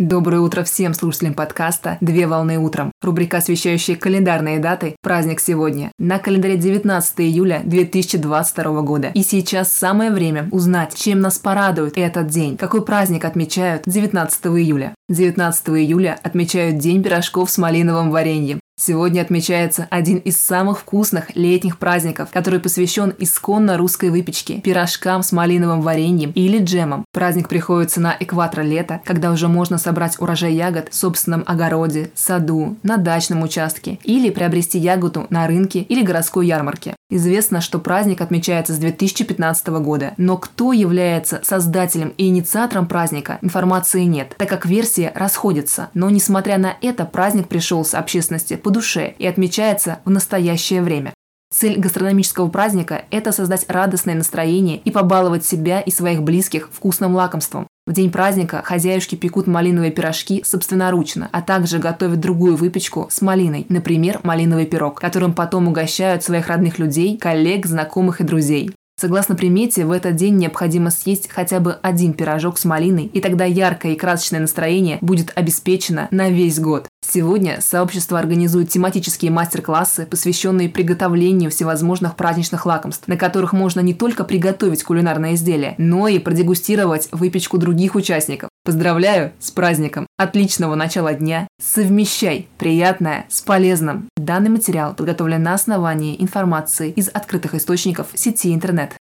Доброе утро всем слушателям подкаста «Две волны утром». Рубрика, освещающая календарные даты. Праздник сегодня. На календаре 19 июля 2022 года. И сейчас самое время узнать, чем нас порадует этот день. Какой праздник отмечают 19 июля. 19 июля отмечают День пирожков с малиновым вареньем. Сегодня отмечается один из самых вкусных летних праздников, который посвящен исконно русской выпечке – пирожкам с малиновым вареньем или джемом. Праздник приходится на экватор лета, когда уже можно собрать урожай ягод в собственном огороде, саду, на дачном участке или приобрести ягоду на рынке или городской ярмарке. Известно, что праздник отмечается с 2015 года, но кто является создателем и инициатором праздника, информации нет, так как версии расходятся. Но несмотря на это, праздник пришелся общественности по душе и отмечается в настоящее время. Цель гастрономического праздника – это создать радостное настроение и побаловать себя и своих близких вкусным лакомством. В день праздника хозяюшки пекут малиновые пирожки собственноручно, а также готовят другую выпечку с малиной, например, малиновый пирог, которым потом угощают своих родных людей, коллег, знакомых и друзей. Согласно примете, в этот день необходимо съесть хотя бы один пирожок с малиной, и тогда яркое и красочное настроение будет обеспечено на весь год. Сегодня сообщество организует тематические мастер-классы, посвященные приготовлению всевозможных праздничных лакомств, на которых можно не только приготовить кулинарное изделие, но и продегустировать выпечку других участников. Поздравляю с праздником! Отличного начала дня! Совмещай приятное с полезным! Данный материал подготовлен на основании информации из открытых источников сети интернет.